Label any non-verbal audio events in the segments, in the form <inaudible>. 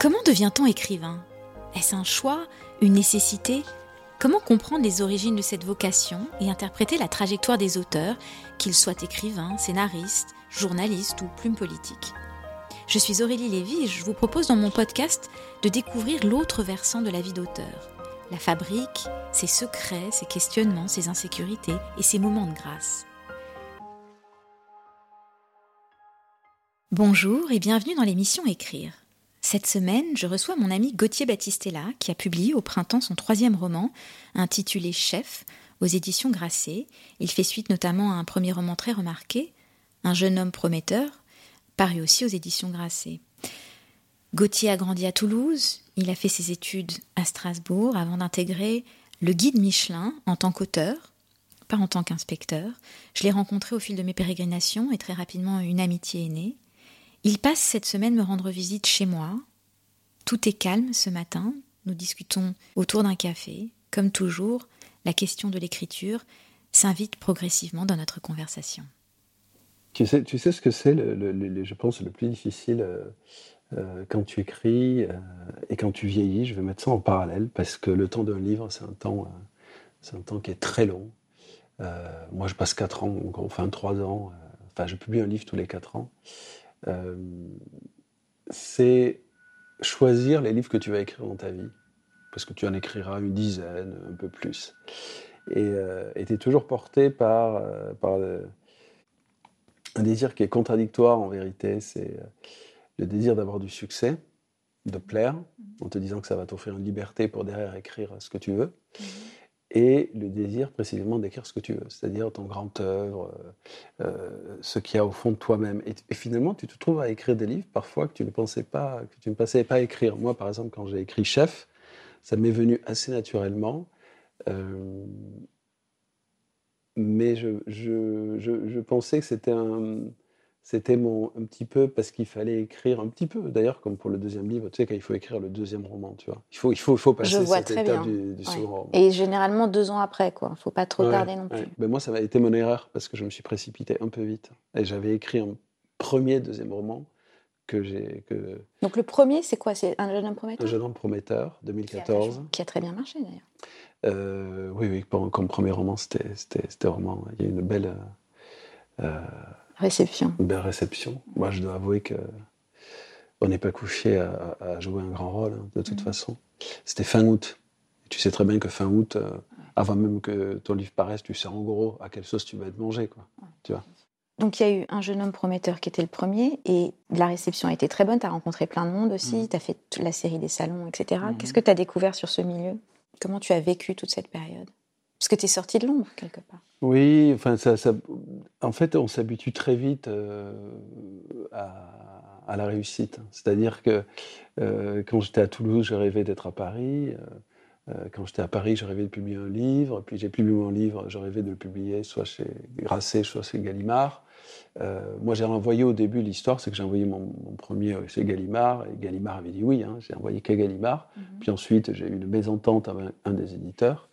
Comment devient-on écrivain? Est-ce un choix Une nécessité? Comment comprendre les origines de cette vocation et interpréter la trajectoire des auteurs, qu'ils soient écrivains, scénaristes, journalistes ou plumes politiques? Je suis Aurélie Lévy et je vous propose dans mon podcast de découvrir l'autre versant de la vie d'auteur. La fabrique, ses secrets, ses questionnements, ses insécurités et ses moments de grâce. Bonjour et bienvenue dans l'émission Écrire. Cette semaine, je reçois mon ami Gauthier Battistella qui a publié au printemps son troisième roman, intitulé Chef, aux éditions Grasset. Il fait suite notamment à un premier roman très remarqué, Un jeune homme prometteur, paru aussi aux éditions Grasset. Gauthier a grandi à Toulouse, il a fait ses études à Strasbourg avant d'intégrer le guide Michelin en tant qu'auteur, pas en tant qu'inspecteur. Je l'ai rencontré au fil de mes pérégrinations et très rapidement une amitié est née. Il passe cette semaine me rendre visite chez moi. Tout est calme ce matin. Nous discutons autour d'un café. Comme toujours, la question de l'écriture s'invite progressivement dans notre conversation. Tu sais, tu sais ce que c'est, le, je pense, le plus difficile euh, euh, quand tu écris euh, et quand tu vieillis? Je vais mettre ça en parallèle parce que le temps d'un livre, c'est un temps, c'est un temps qui est très long. Moi, je passe 4 ans, enfin 3 ans. enfin, je publie un livre tous les 4 ans. Euh, c'est choisir les livres que tu vas écrire dans ta vie. Parce que tu en écriras une dizaine, un peu plus. Et tu es toujours porté par, euh, un désir qui est contradictoire en vérité. C'est euh, le désir d'avoir du succès, de plaire, en te disant que ça va t'offrir une liberté pour derrière écrire ce que tu veux. Et le désir précisément d'écrire ce que tu veux, c'est-à-dire ton grand œuvre, euh, euh, ce qu'il y a au fond de toi-même. Et, finalement, tu te trouves à écrire des livres parfois que tu ne pensais pas, que tu ne pensais pas écrire. Moi, par exemple, quand j'ai écrit Chef, ça m'est venu assez naturellement. Euh, mais je, je, je pensais que c'était un, c'était mon un petit peu parce qu'il fallait écrire un petit peu. D'ailleurs, comme pour le deuxième livre, tu sais, quand il faut écrire le deuxième roman, tu vois, il faut, il faut, il faut passer Je vois cette très étape bien. du, du Ouais. second roman. Et généralement deux ans après, quoi. Faut pas trop Ouais, tarder non ouais. plus. Ben moi, ça m'a été mon erreur parce que je me suis précipité un peu vite. Et j'avais écrit un premier, deuxième roman que j'ai, que Donc le premier, c'est quoi? C'est un jeune homme prometteur? Un jeune homme prometteur, qui a, 2014. vachement- qui a très bien marché d'ailleurs. Euh, oui, oui, comme premier roman, c'était, vraiment, il y a une belle, euh, euh, Réception. belle réception. Moi, je dois avouer que on n'est pas couché à, à jouer un grand rôle, hein, de toute Mhm. façon. C'était fin août. Et tu sais très bien que fin août, euh, avant même que ton livre paraisse, tu sais en gros à quelle sauce tu vas être mangé, quoi. Tu vois. Donc il y a eu un jeune homme prometteur qui était le premier et la réception a été très bonne. Tu as rencontré plein de monde aussi, Mhm. tu as fait toute la série des salons, etc. Mhm. Qu'est-ce que tu as découvert sur ce milieu? Comment tu as vécu toute cette période? Parce que tu es sorti de l'ombre quelque part. Oui, enfin, ça, en fait, on s'habitue très vite euh, à, la réussite. C'est-à-dire que euh, quand j'étais à Toulouse, je rêvais d'être à Paris. Euh, quand j'étais à Paris, je rêvais de publier un livre. Puis j'ai publié mon livre, je rêvais de le publier soit chez Grasset, soit chez Gallimard. Euh, moi, j'ai envoyé au début l'histoire, c'est que j'ai envoyé mon, mon premier chez Gallimard, et Gallimard avait dit oui, hein, j'ai envoyé qu'à Gallimard. Puis ensuite, j'ai eu une mésentente avec un des éditeurs.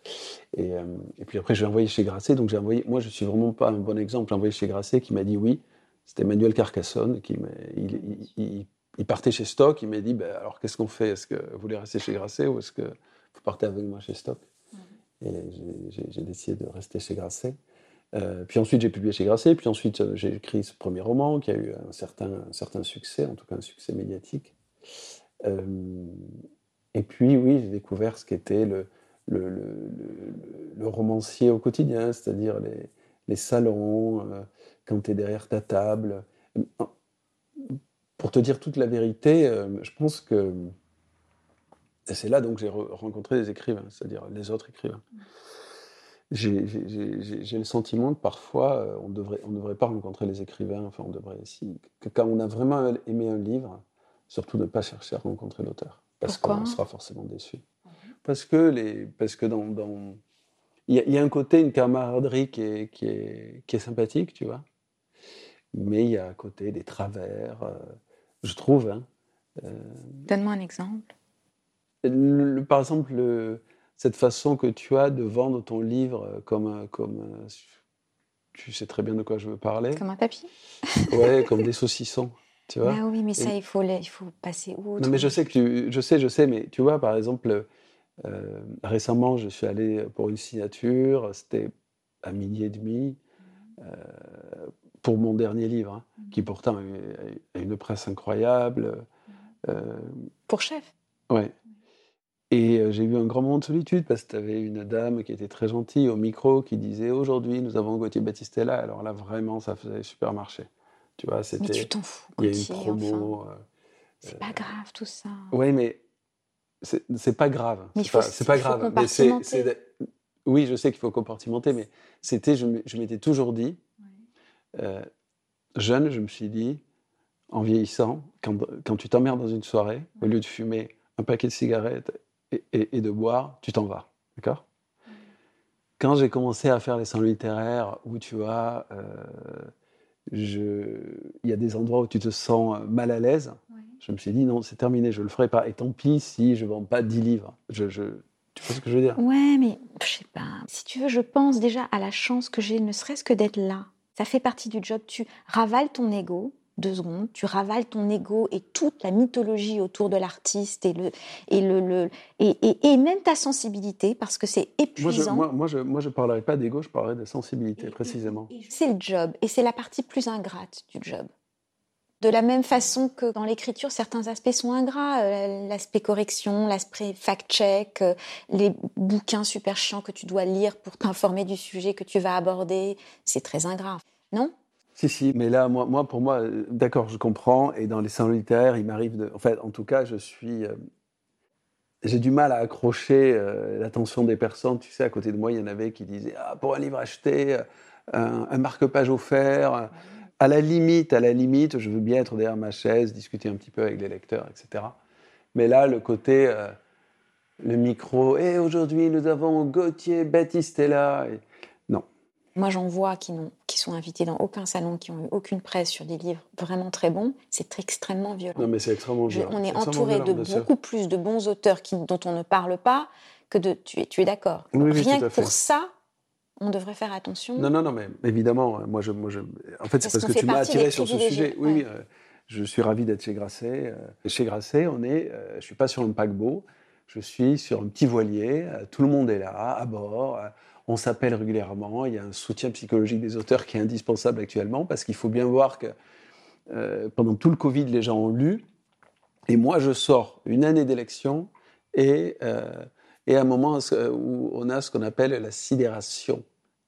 Et, euh, et puis après, j'ai envoyé chez Grasset. Donc j'ai envoyé, moi, je suis vraiment pas un bon exemple. J'ai envoyé chez Grasset qui m'a dit oui. C'était Manuel Carcassonne qui il, il- il- il partait chez Stock. Il m'a dit ben, alors qu'est-ce qu'on fait? Est-ce que vous voulez rester chez Grasset ou est-ce que vous partez avec moi chez Stock? Et j'ai- j'ai- j'ai décidé de rester chez Grasset. Euh, puis ensuite, j'ai publié chez Grasset. Puis ensuite, euh, j'ai écrit ce premier roman qui a eu un certain, succès, en tout cas un succès médiatique. Euh, et puis, oui, j'ai découvert ce qu'était le, le, romancier au quotidien, c'est-à-dire les, salons, quand tu es derrière ta table. Pour te dire toute la vérité, je pense que c'est là donc j'ai re- rencontré des écrivains, c'est-à-dire les autres écrivains. J'ai le sentiment que parfois, euh, on devrait, on ne devrait pas rencontrer les écrivains. Enfin, on devrait, si, que quand on a vraiment aimé un livre, surtout ne pas chercher à rencontrer l'auteur. Parce qu'on sera forcément déçu. Parce que, les, parce que dans. dans il y, a un côté, une camaraderie qui est, qui est, qui est sympathique, tu vois. Mais il y a à côté des travers, euh, je trouve. Hein, euh, Donne-moi un exemple. par exemple, le, cette façon que tu as de vendre ton livre comme, comme tu sais très bien de quoi je veux parler. Comme un tapis <laughs> Ouais, comme des saucissons. Tu vois ah oui, mais ça, il, faut, il faut passer où Non, mais je sais que tu, je sais, je sais, mais tu vois, par exemple, euh, récemment, je suis allé pour une signature, c'était à midi et demi, euh, pour mon dernier livre, hein, qui pourtant a une presse incroyable. Euh, pour chef Ouais. Et euh, j'ai eu un grand moment de solitude parce que tu avais une dame qui était très gentille au micro qui disait aujourd'hui nous avons Gauthier Battistella. Alors là vraiment ça faisait super marché. Tu vois, c'était. Mais tu t'en fous. Il y a une promo. Euh, c'est pas grave tout ça. Oui, mais c'est pas grave. C'est pas, pas grave. Mais c'est oui, je sais qu'il faut compartimenter, mais c'était je m'étais toujours dit euh, jeune, je me suis dit en vieillissant, quand, quand tu t'emmerdes dans une soirée, au lieu de fumer un paquet de cigarettes et, de boire, tu t'en vas. D'accord? Quand j'ai commencé à faire les salons littéraires, où tu vois, euh, il y a des endroits où tu te sens mal à l'aise, je me suis dit non, c'est terminé, je ne le ferai pas. Et tant pis si je ne vends pas 10 livres. Je, je... Tu vois ce que je veux dire? Ouais, mais je sais pas. Si tu veux, je pense déjà à la chance que j'ai, ne serait-ce que d'être là. Ça fait partie du job. Tu ravales ton ego, deux secondes, tu ravales ton ego et toute la mythologie autour de l'artiste et, le, et, le, et, et, même ta sensibilité parce que c'est épuisant. Moi, je, moi, je, moi, je parlerai pas d'ego, je parlerai de sensibilité précisément. C'est le job et c'est la partie plus ingrate du job. De la même façon que dans l'écriture, certains aspects sont ingrats, euh, l'aspect correction, l'aspect fact-check, euh, les bouquins super chiants que tu dois lire pour t'informer du sujet que tu vas aborder, c'est très ingrat. Non? Si, si, mais là, moi, pour moi, euh, d'accord, je comprends. Et dans les salons littéraires, il m'arrive de. En fait, en tout cas, je suis. Euh, j'ai du mal à accrocher euh, l'attention des personnes. Tu sais, à côté de moi, il y en avait qui disaient Ah, pour un livre acheté, un, marque-page offert. À la limite, à la limite, je veux bien être derrière ma chaise, discuter un petit peu avec les lecteurs, etc. Mais là, le côté. le micro, et aujourd'hui, nous avons Gauthier Battistella. Et moi, j'en vois qui, qui sont invités dans aucun salon, qui ont eu aucune presse sur des livres vraiment très bons. C'est extrêmement violent. Non, mais c'est extrêmement violent. on est, entouré de beaucoup plus de bons auteurs qui, dont on ne parle pas que de. Tu es, tu es d'accord Rien que pour ça, on devrait faire attention. Non, non, non, mais évidemment, moi, je, moi, je... en fait, c'est parce, que tu m'as attiré sur ce sujet. Oui, oui. Euh, je suis ravi d'être chez Grasset. Euh, chez Grasset, on est. Euh, je suis pas sur un paquebot. Je suis sur un petit voilier. tout le monde est là, à bord on s'appelle régulièrement, il y a un soutien psychologique des auteurs qui est indispensable actuellement, parce qu'il faut bien voir que euh, pendant tout le Covid, les gens ont lu, et moi je sors une année d'élection, et, euh, et un moment où on a ce qu'on appelle la sidération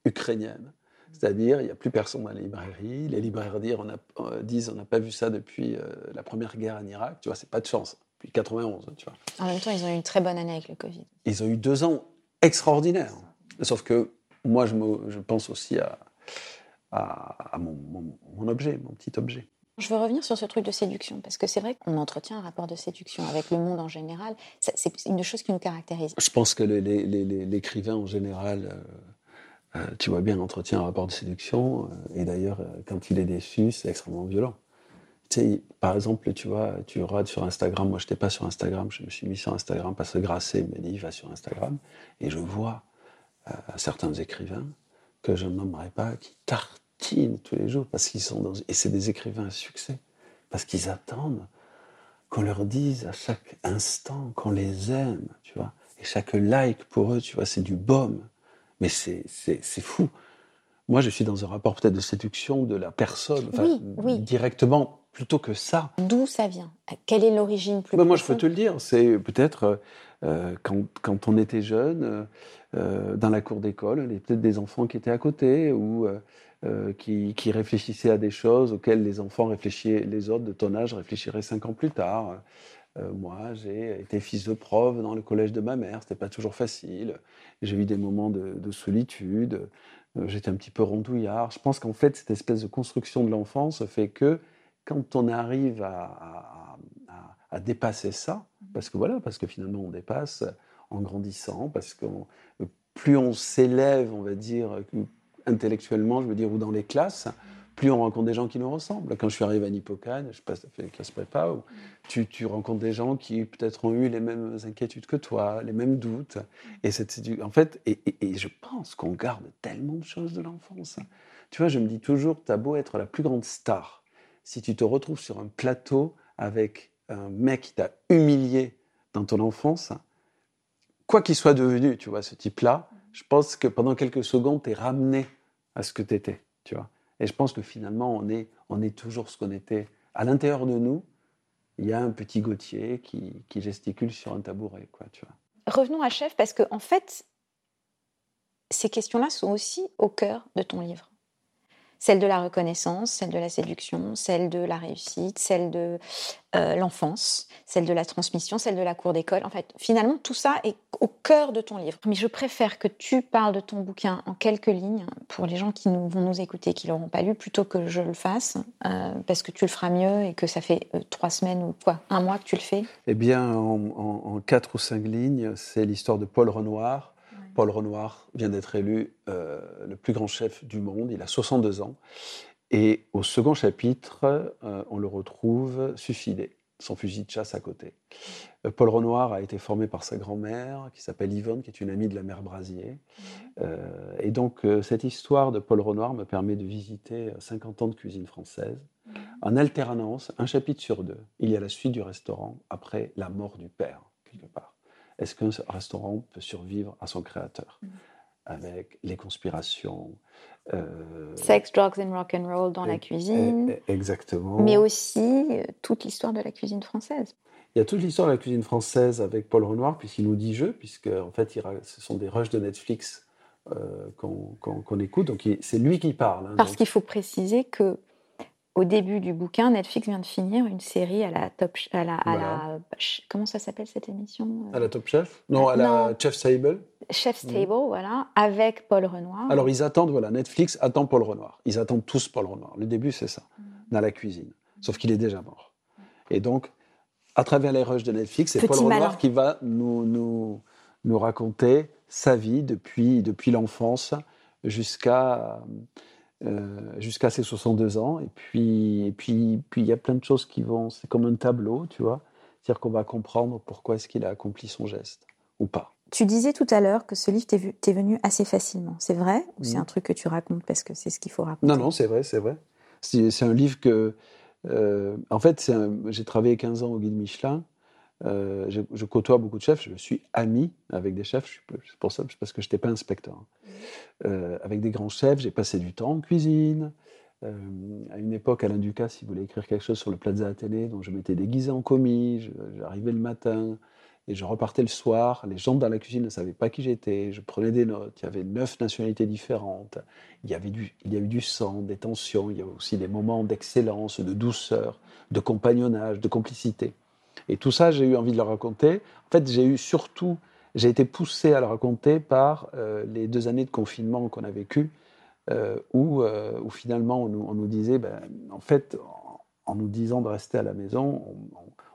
ukrainienne. C'est-à-dire, il n'y a plus personne dans les librairies. Les libraires disent on n'a disent on n'a pas vu ça depuis euh, la première guerre en Irak. Tu vois, c'est pas de chance. Depuis 91, tu vois. En même temps, ils ont eu une très bonne année avec le Covid. Ils ont eu deux ans extraordinaires. Sauf que moi, je, me, je pense aussi à, à, mon, mon, objet, mon petit objet. Je veux revenir sur ce truc de séduction, parce que c'est vrai qu'on entretient un rapport de séduction avec le monde en général. C'est une chose qui nous caractérise. Je pense que l'écrivain en général, euh, euh, tu vois bien, entretient un rapport de séduction. Euh, et d'ailleurs, quand il est déçu, c'est extrêmement violent. Tu sais, par exemple, tu vois, tu regardes sur Instagram. Moi, je n'étais pas sur Instagram. Je me suis mis sur Instagram parce que Grasset m'a dit, va sur Instagram. Et je vois à certains écrivains que je ne nommerai pas, qui tartinent tous les jours parce qu'ils sont dans... Et c'est des écrivains à succès, parce qu'ils attendent qu'on leur dise à chaque instant qu'on les aime, tu vois. Et chaque like pour eux, tu vois, c'est du baume. Mais c'est fou. Moi, je suis dans un rapport peut-être de séduction de la personne, directement, plutôt que ça. D'où ça vient? Quelle est l'origine plus ben Moi, je peux te le dire. C'est peut-être euh, quand, quand, on était jeune, euh, dans la cour d'école, il y avait peut-être des enfants qui étaient à côté, ou euh, qui, qui, réfléchissait à des choses auxquelles les enfants réfléchissent, les autres de ton âge réfléchiraient cinq ans plus tard. Euh, moi, j'ai été fils de prof dans le collège de ma mère, c'était pas toujours facile. J'ai eu des moments de, solitude, euh, j'étais un petit peu rondouillard. Je pense qu'en fait, cette espèce de construction de l'enfance fait que quand on arrive à, dépasser ça, parce que voilà, parce que finalement on dépasse en grandissant, parce que plus on s'élève, on va dire, intellectuellement, je veux dire, ou dans les classes, plus on rencontre des gens qui nous ressemblent. Quand je suis arrivé à Nippocane, je passe fait les classes prépa, où tu, rencontres des gens qui peut-être ont eu les mêmes inquiétudes que toi, les mêmes doutes. Et c'est en fait, et, et, je pense qu'on garde tellement de choses de l'enfance. Tu vois, je me dis toujours, t'as beau être la plus grande star, si tu te retrouves sur un plateau avec un mec qui t'a humilié dans ton enfance, quoi qu'il soit devenu, tu vois, ce type-là, je pense que pendant quelques secondes, tu es ramené à ce que tu étais, tu vois. Et je pense que finalement, on est, on est toujours ce qu'on était. À l'intérieur de nous, il y a un petit Gauthier qui, qui, gesticule sur un tabouret, quoi, tu vois. Revenons à Chef, parce qu'en en fait, ces questions-là sont aussi au cœur de ton livre celle de la reconnaissance, celle de la séduction, celle de la réussite, celle de euh, l'enfance, celle de la transmission, celle de la cour d'école. En fait, finalement, tout ça est au cœur de ton livre. Mais je préfère que tu parles de ton bouquin en quelques lignes pour les gens qui nous, vont nous écouter, qui l'auront pas lu, plutôt que je le fasse, euh, parce que tu le feras mieux et que ça fait euh, trois semaines ou quoi, un mois que tu le fais. Eh bien, en, en quatre ou cinq lignes, c'est l'histoire de Paul Renoir Paul Renoir vient d'être élu euh, le plus grand chef du monde, il a 62 ans. Et au second chapitre, euh, on le retrouve suicidé, son fusil de chasse à côté. Euh, Paul Renoir a été formé par sa grand-mère, qui s'appelle Yvonne, qui est une amie de la mère Brasier. et donc, cette histoire de Paul Renoir me permet de visiter 50 ans de cuisine française. En alternance, un chapitre sur deux, il y a la suite du restaurant après la mort du père, quelque part. Est-ce qu'un restaurant peut survivre à son créateur mm. avec les conspirations euh, Sex, drugs and rock and roll dans la cuisine. Exactement. Mais aussi euh, toute l'histoire de la cuisine française. Il y a toute l'histoire de la cuisine française avec Paul Renoir, puisqu'il nous dit je, puisque en fait, ce sont des rushs de Netflix euh, qu'on écoute. Donc c'est lui qui parle. Hein, Parce qu'il faut préciser que au début du bouquin, Netflix vient de finir une série à la top, à la, à la comment ça s'appelle cette émission À la Top Chef? Non, à la Chef Table. Chef mhm. Table, voilà, avec Paul Renoir. Alors ils attendent, voilà, Netflix attend Paul Renoir. Ils attendent tous Paul Renoir. Le début, c'est ça, mhm. dans la cuisine. Sauf qu'il est déjà mort. Et donc, à travers les rushs de Netflix, c'est Paul Renoir qui va nous, nous, nous raconter sa vie depuis, depuis l'enfance jusqu'à euh, jusqu'à ses 62 ans. Et puis, et puis, puis il y a plein de choses qui vont. C'est comme un tableau, tu vois. C'est-à-dire qu'on va comprendre pourquoi est-ce qu'il a accompli son geste ou pas. Tu disais tout à l'heure que ce livre t'est venu assez facilement. C'est vrai ou c'est mm. un truc que tu racontes parce que c'est ce qu'il faut raconter? Non, non, c'est vrai, c'est vrai. C'est un livre que. Euh, en fait, j'ai travaillé 15 ans au Guide Michelin. Euh, je, côtoie beaucoup de chefs, je suis ami avec des chefs, c'est pour ça, parce que je n'étais pas inspecteur. Hein. Euh, avec des grands chefs, j'ai passé du temps en cuisine. Euh, à une époque, Alain Ducasse, il voulait écrire quelque chose sur le Plaza Athénée, donc je m'étais déguisé en commis, j'arrivais le matin et je repartais le soir. Les gens dans la cuisine ne savaient pas qui j'étais, je prenais des notes, il y avait neuf nationalités différentes, il y, avait du, il y a eu du sang, des tensions, il y a aussi des moments d'excellence, de douceur, de compagnonnage, de complicité. Et tout ça, j'ai eu envie de le raconter. En fait, j'ai eu surtout, j'ai été poussé à le raconter par euh, les deux années de confinement qu'on a vécues, euh, où, euh, où, finalement on nous, disait, ben, en fait, en, nous disant de rester à la maison,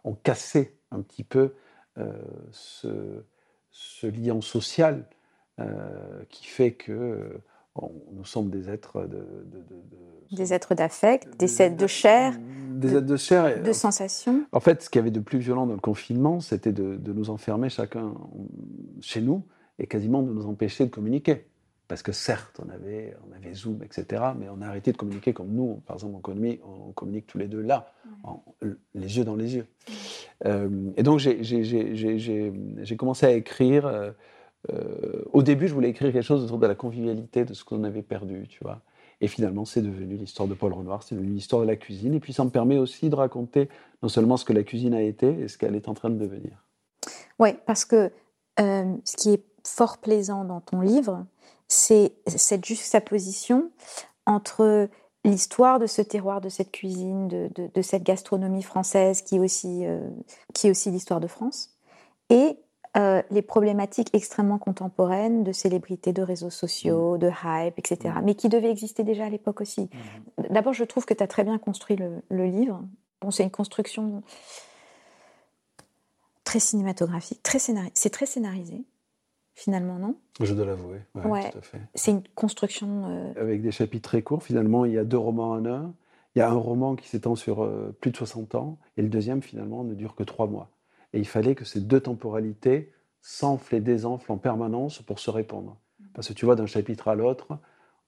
on, cassait un petit peu ce, lien social qui fait que nous sommes des êtres de, des êtres d'affect, des êtres de chair, des êtres de chair, de sensations. En fait, ce qu'il y avait de plus violent dans le confinement, c'était de, nous enfermer chacun chez nous et quasiment de nous empêcher de communiquer. Parce que certes, on avait, on avait Zoom, etc., mais on a arrêté de communiquer comme nous, par exemple, on communique, on communique tous les deux là, les yeux dans les yeux. Euh, et donc, j'ai commencé à écrire. Euh, euh, au début, je voulais écrire quelque chose autour de la convivialité, de ce qu'on avait perdu, tu vois. Et finalement, c'est devenu l'histoire de Paul Renoir, c'est devenu l'histoire de la cuisine. Et puis, ça me permet aussi de raconter non seulement ce que la cuisine a été, et ce qu'elle est en train de devenir. Oui, parce que euh, ce qui est fort plaisant dans ton livre, c'est cette juxtaposition entre l'histoire de ce terroir, de cette cuisine, de, cette gastronomie française euh, qui est aussi l'histoire de France, et euh, les problématiques extrêmement contemporaines de célébrités, de réseaux sociaux, mmh. de hype, etc., mmh. mais qui devaient exister déjà à l'époque aussi. Mmh. D'abord, je trouve que tu as très bien construit le, livre. Bon, c'est une construction très cinématographique, très c'est très scénarisé finalement, non? Je dois l'avouer, ouais, C'est une construction... Euh, Avec des chapitres très courts, finalement, il y a deux romans en un. Il y a un roman qui s'étend sur euh, plus de 60 ans, et le deuxième, finalement, ne dure que trois mois. Et il fallait que ces deux temporalités s'enflent et désenflent en permanence pour se répondre. Parce que tu vois, d'un chapitre à l'autre,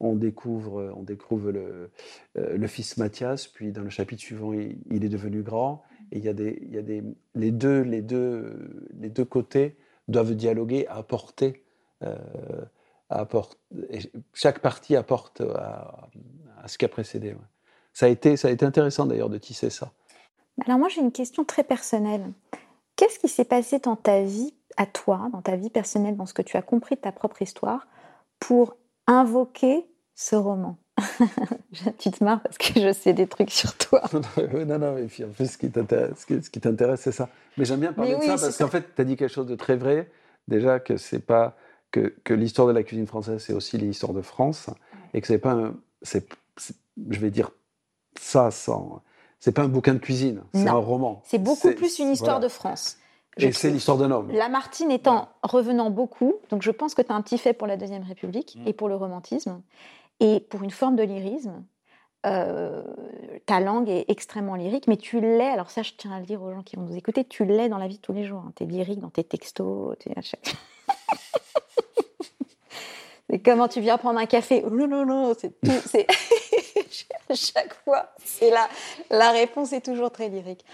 on découvre, euh, on découvre le, le, fils Mathias, puis dans le chapitre suivant, il, est devenu grand. Et il y a, des, il y a des, les, deux, les, deux, les deux côtés doivent dialoguer, apporter. Euh, chaque partie apporte à, ce qui a précédé. Ça, a été, ça a été intéressant d'ailleurs de tisser ça. Alors moi j'ai une question très personnelle. Qu'est-ce qui s'est passé dans ta vie, à toi, dans ta vie personnelle, dans ce que tu as compris de ta propre histoire, pour invoquer ce roman? <laughs> Tu te marres parce que je sais des trucs sur toi. <laughs> non, non, et puis en fait, ce qui t'intéresse, c'est ça. Mais j'aime bien parler de ça parce qu'en fait, tu as dit quelque chose de très vrai. Déjà, que c'est pas que, que l'histoire de la cuisine française, c'est aussi l'histoire de France. Et que c'est pas un. je vais dire ça sans. C'est pas un bouquin de cuisine, c'est un roman. C'est beaucoup plus une histoire de France. et c'est l'histoire d'un homme. Lamartine étant revenant beaucoup, donc je pense que tu as un petit fait pour la Deuxième République mm. et pour le romantisme. Et pour une forme de lyrisme, euh, ta langue est extrêmement lyrique, mais tu l'es, alors ça je tiens à le dire aux gens qui vont nous écouter, tu l'es dans la vie de tous les jours. Hein. Tu es lyrique dans tes textos. Es à chaque... <laughs> c'est comment tu viens prendre un café? Non, non, non, c'est tout. <laughs> C'est... <laughs> chaque fois, c'est la, la réponse est toujours très lyrique.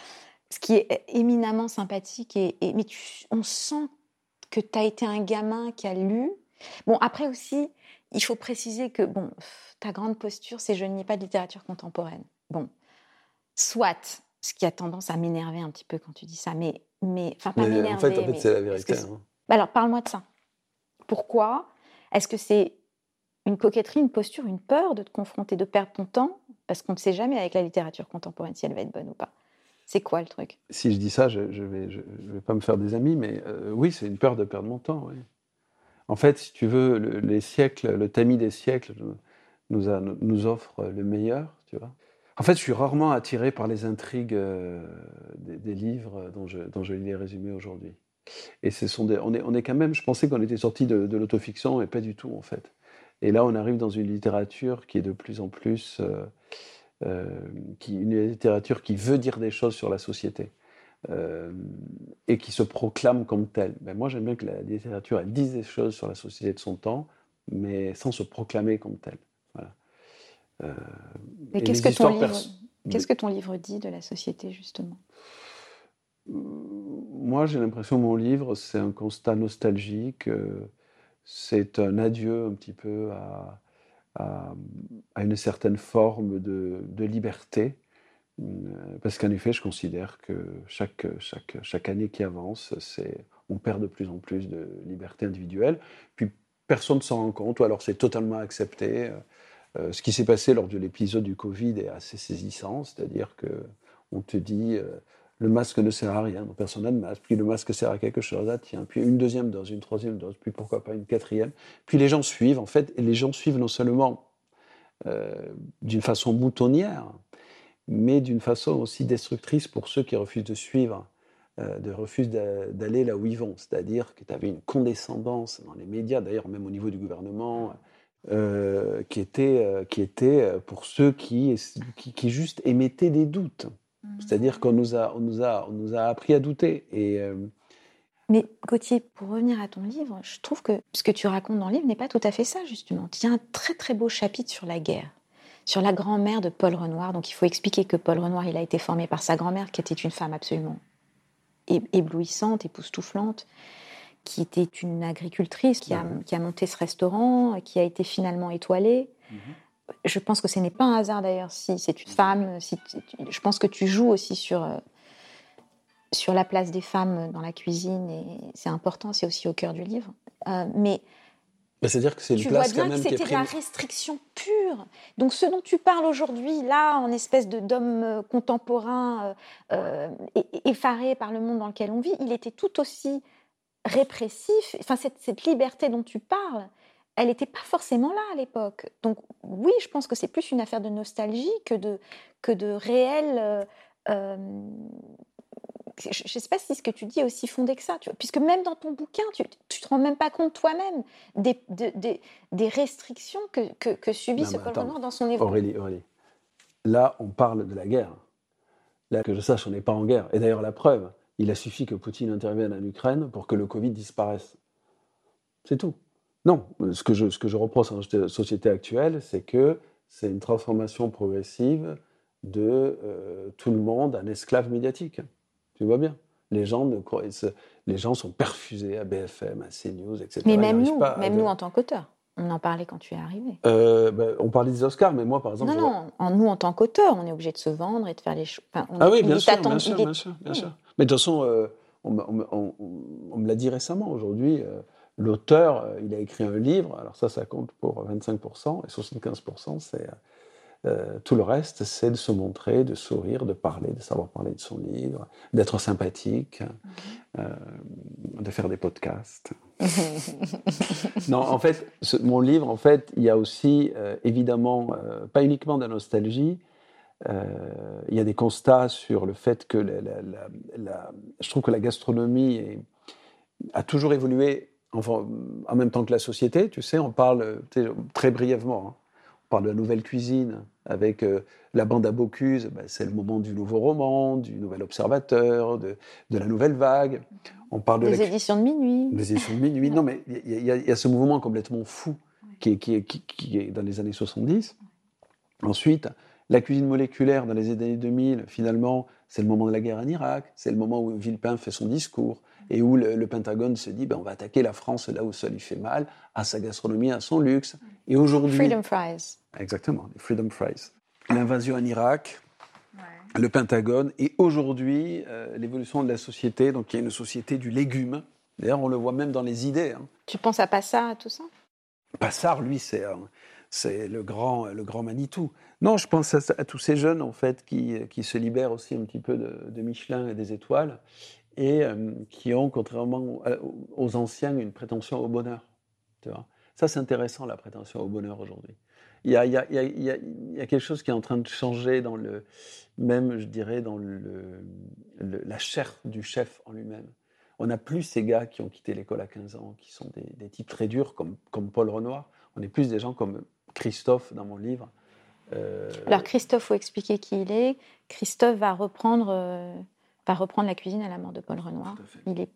Ce qui est éminemment sympathique, et, mais on sent que tu as été un gamin qui a lu. Bon, après aussi, il faut préciser que, bon, ta grande posture, c'est je ne lis pas de littérature contemporaine. Bon, soit, ce qui a tendance à m'énerver un petit peu quand tu dis ça, mais, mais enfin, pas m'énerver. En fait, en fait c'est la vérité. Hein. Bah alors, parle-moi de ça. Pourquoi Est-ce que c'est une coquetterie, une posture, une peur de te confronter, de perdre ton temps? Parce qu'on ne sait jamais avec la littérature contemporaine si elle va être bonne ou pas. C'est quoi le truc? Si je dis ça, je ne vais, pas me faire des amis, mais euh, oui, c'est une peur de perdre mon temps. En fait, si tu veux, le, les siècles, le tamis des siècles nous, offre le meilleur, tu vois. En fait, je suis rarement attiré par les intrigues euh, des, livres dont je, dont je lis les résumés aujourd'hui. Et ce sont des, on, est, on est quand même, je pensais qu'on était sorti de, de l'autofiction, et pas du tout, en fait. Et là, on arrive dans une littérature qui est de plus en plus. Euh, euh, qui, une littérature qui veut dire des choses sur la société. Euh, et qui se proclame comme tel. Ben moi, j'aime bien que la littérature elle dise des choses sur la société de son temps, mais sans se proclamer comme telle. Voilà. Mais qu'est-ce que ton livre dit de la société, justement? Moi, j'ai l'impression que mon livre, c'est un constat nostalgique, euh, c'est un adieu un petit peu à, une certaine forme de, liberté euh, parce qu'en effet, je considère que chaque, année qui avance, on perd de plus en plus de liberté individuelle. Puis personne ne s'en rend compte, ou alors c'est totalement accepté. Euh, ce qui s'est passé lors de l'épisode du Covid est assez saisissant, c'est-à-dire que on te dit le masque ne sert à rien, personne n'a de masque, puis le masque sert à quelque chose, ah tiens, puis une deuxième dose, une troisième dose, puis pourquoi pas une quatrième. Puis les gens suivent, en fait, et les gens suivent non seulement d'une façon moutonnière, mais d'une façon aussi destructrice pour ceux qui refusent de suivre, euh, de refusent d'aller là où ils vont. C'est-à-dire que tu avais une condescendance dans les médias, d'ailleurs même au niveau du gouvernement, euh, qui, était, euh, qui était pour ceux qui, qui juste émettaient des doutes. Mmh. C'est-à-dire qu'on nous a, on nous a, on nous a appris à douter. Et, mais Gauthier, pour revenir à ton livre, je trouve que ce que tu racontes dans le livre n'est pas tout à fait ça, justement. Il y a un très très beau chapitre sur la guerre sur la grand-mère de Paul Renoir. Donc il faut expliquer que Paul Renoir, il a été formé par sa grand-mère, qui était une femme absolument éblouissante, époustouflante, qui était une agricultrice, qui a, qui a monté ce restaurant, qui a été finalement étoilée. Mhm. Je pense que ce n'est pas un hasard d'ailleurs si c'est une femme. Si je pense que tu joues aussi sur, euh, sur la place des femmes dans la cuisine et c'est important, c'est aussi au cœur du livre. Euh, mais Bah, C'est-à-dire que c'est une tu place vois quand bien même que c'était de la restriction pure. Donc ce dont tu parles aujourd'hui, là, en espèce de d'homme euh, contemporain euh, effaré par le monde dans lequel on vit, il était tout aussi répressif. Enfin, cette, cette liberté dont tu parles, elle n'était pas forcément là à l'époque. Donc oui, je pense que c'est plus une affaire de nostalgie que de, que de réel... euh, euh, je ne sais pas si ce que tu dis est aussi fondé que ça, tu vois, puisque même dans ton bouquin, tu ne te rends même pas compte toi-même des, de- des- des restrictions que, que, que subit Non, ce attends. Renoir dans son livre. Aurélie, Aurélie. Là, on parle de la guerre. Là, que je sache, on n'est pas en guerre. Et d'ailleurs, la preuve, il a suffi que Poutine intervienne en Ukraine pour que le Covid disparaisse. C'est tout. Non, ce que je, ce que je reproche à la société actuelle, c'est que c'est une transformation progressive de euh, tout le monde en esclave médiatique. Tu vois bien. Les gens, ne, les gens sont perfusés à BFM, à CNews, etc. Mais même nous, pas à- même nous en tant qu'auteurs, on en parlait quand tu es arrivé. Euh, ben, on parlait des Oscars, mais moi, par exemple, Non, non, en, nous en tant qu'auteurs, on est obligé de se vendre et de faire les choses. Enfin, Ah oui, bien sûr, bien sûr, bien sûr, bien Oui. sûr. Mais de toute façon, euh, on, me- on me- on- on me l'a dit récemment, aujourd'hui, euh, l'auteur, euh, il a écrit un livre, alors ça, ça compte pour 25%, et 75%, c'est... euh, euh, tout le reste, c'est de se montrer, de sourire, de parler, de savoir parler de son livre, d'être sympathique, Mhm. euh, de faire des podcasts. <laughs> non, en fait, ce- mon livre, en fait, il y a aussi, euh, évidemment, pas uniquement de la nostalgie, il y a des constats sur le fait que la, la- la- la- je trouve que la gastronomie est- a toujours évolué enfin, en même temps que la société. Tu sais, on parle très brièvement. hein. On parle de la nouvelle cuisine avec euh, la bande à Bocuse. ben, c'est le moment du nouveau roman, du nouvel observateur, de, de la nouvelle vague. On parle de la éditions de minuit. des éditions de minuit. Non, mais il y, a- y y ce mouvement complètement fou qui est, qui est- qui- qui est dans les années 70. Ensuite, la cuisine moléculaire dans les années 2000, finalement, c'est le moment de la guerre en Irak, c'est le moment où Villepin fait son discours et où le, le Pentagone se dit ben, on va attaquer la France là où ça lui fait mal, à sa gastronomie, à son luxe. Et aujourd'hui. Freedom Fries. Exactement, les Freedom Fries. L'invasion en Irak, le Pentagone, et aujourd'hui, euh, l'évolution de la société. Donc, il y a une société du légume. D'ailleurs, on le voit même dans les idées. hein. Tu penses à Passa, à tout ça? Passard, lui, c'est le grand, le grand Manitou. Non, je pense à, à tous ces jeunes, en fait, qui, qui se libèrent aussi un petit peu de, de Michelin et des étoiles, et euh, qui ont, contrairement aux anciens, une prétention au bonheur. Tu vois Ça, c'est intéressant, la prétention au bonheur aujourd'hui. Il y a, quelque chose qui est en train de changer dans le, même, je dirais, dans le, la chair du chef en lui-même. On n'a plus ces gars qui ont quitté l'école à 15 ans, qui sont des, des types très durs, comme, comme Paul Renoir. On est plus des gens comme Christophe dans mon livre. Euh, Alors Christophe, faut expliquer qui il est. Christophe va reprendre, euh, va reprendre la cuisine à la mort de Paul Renoir. Il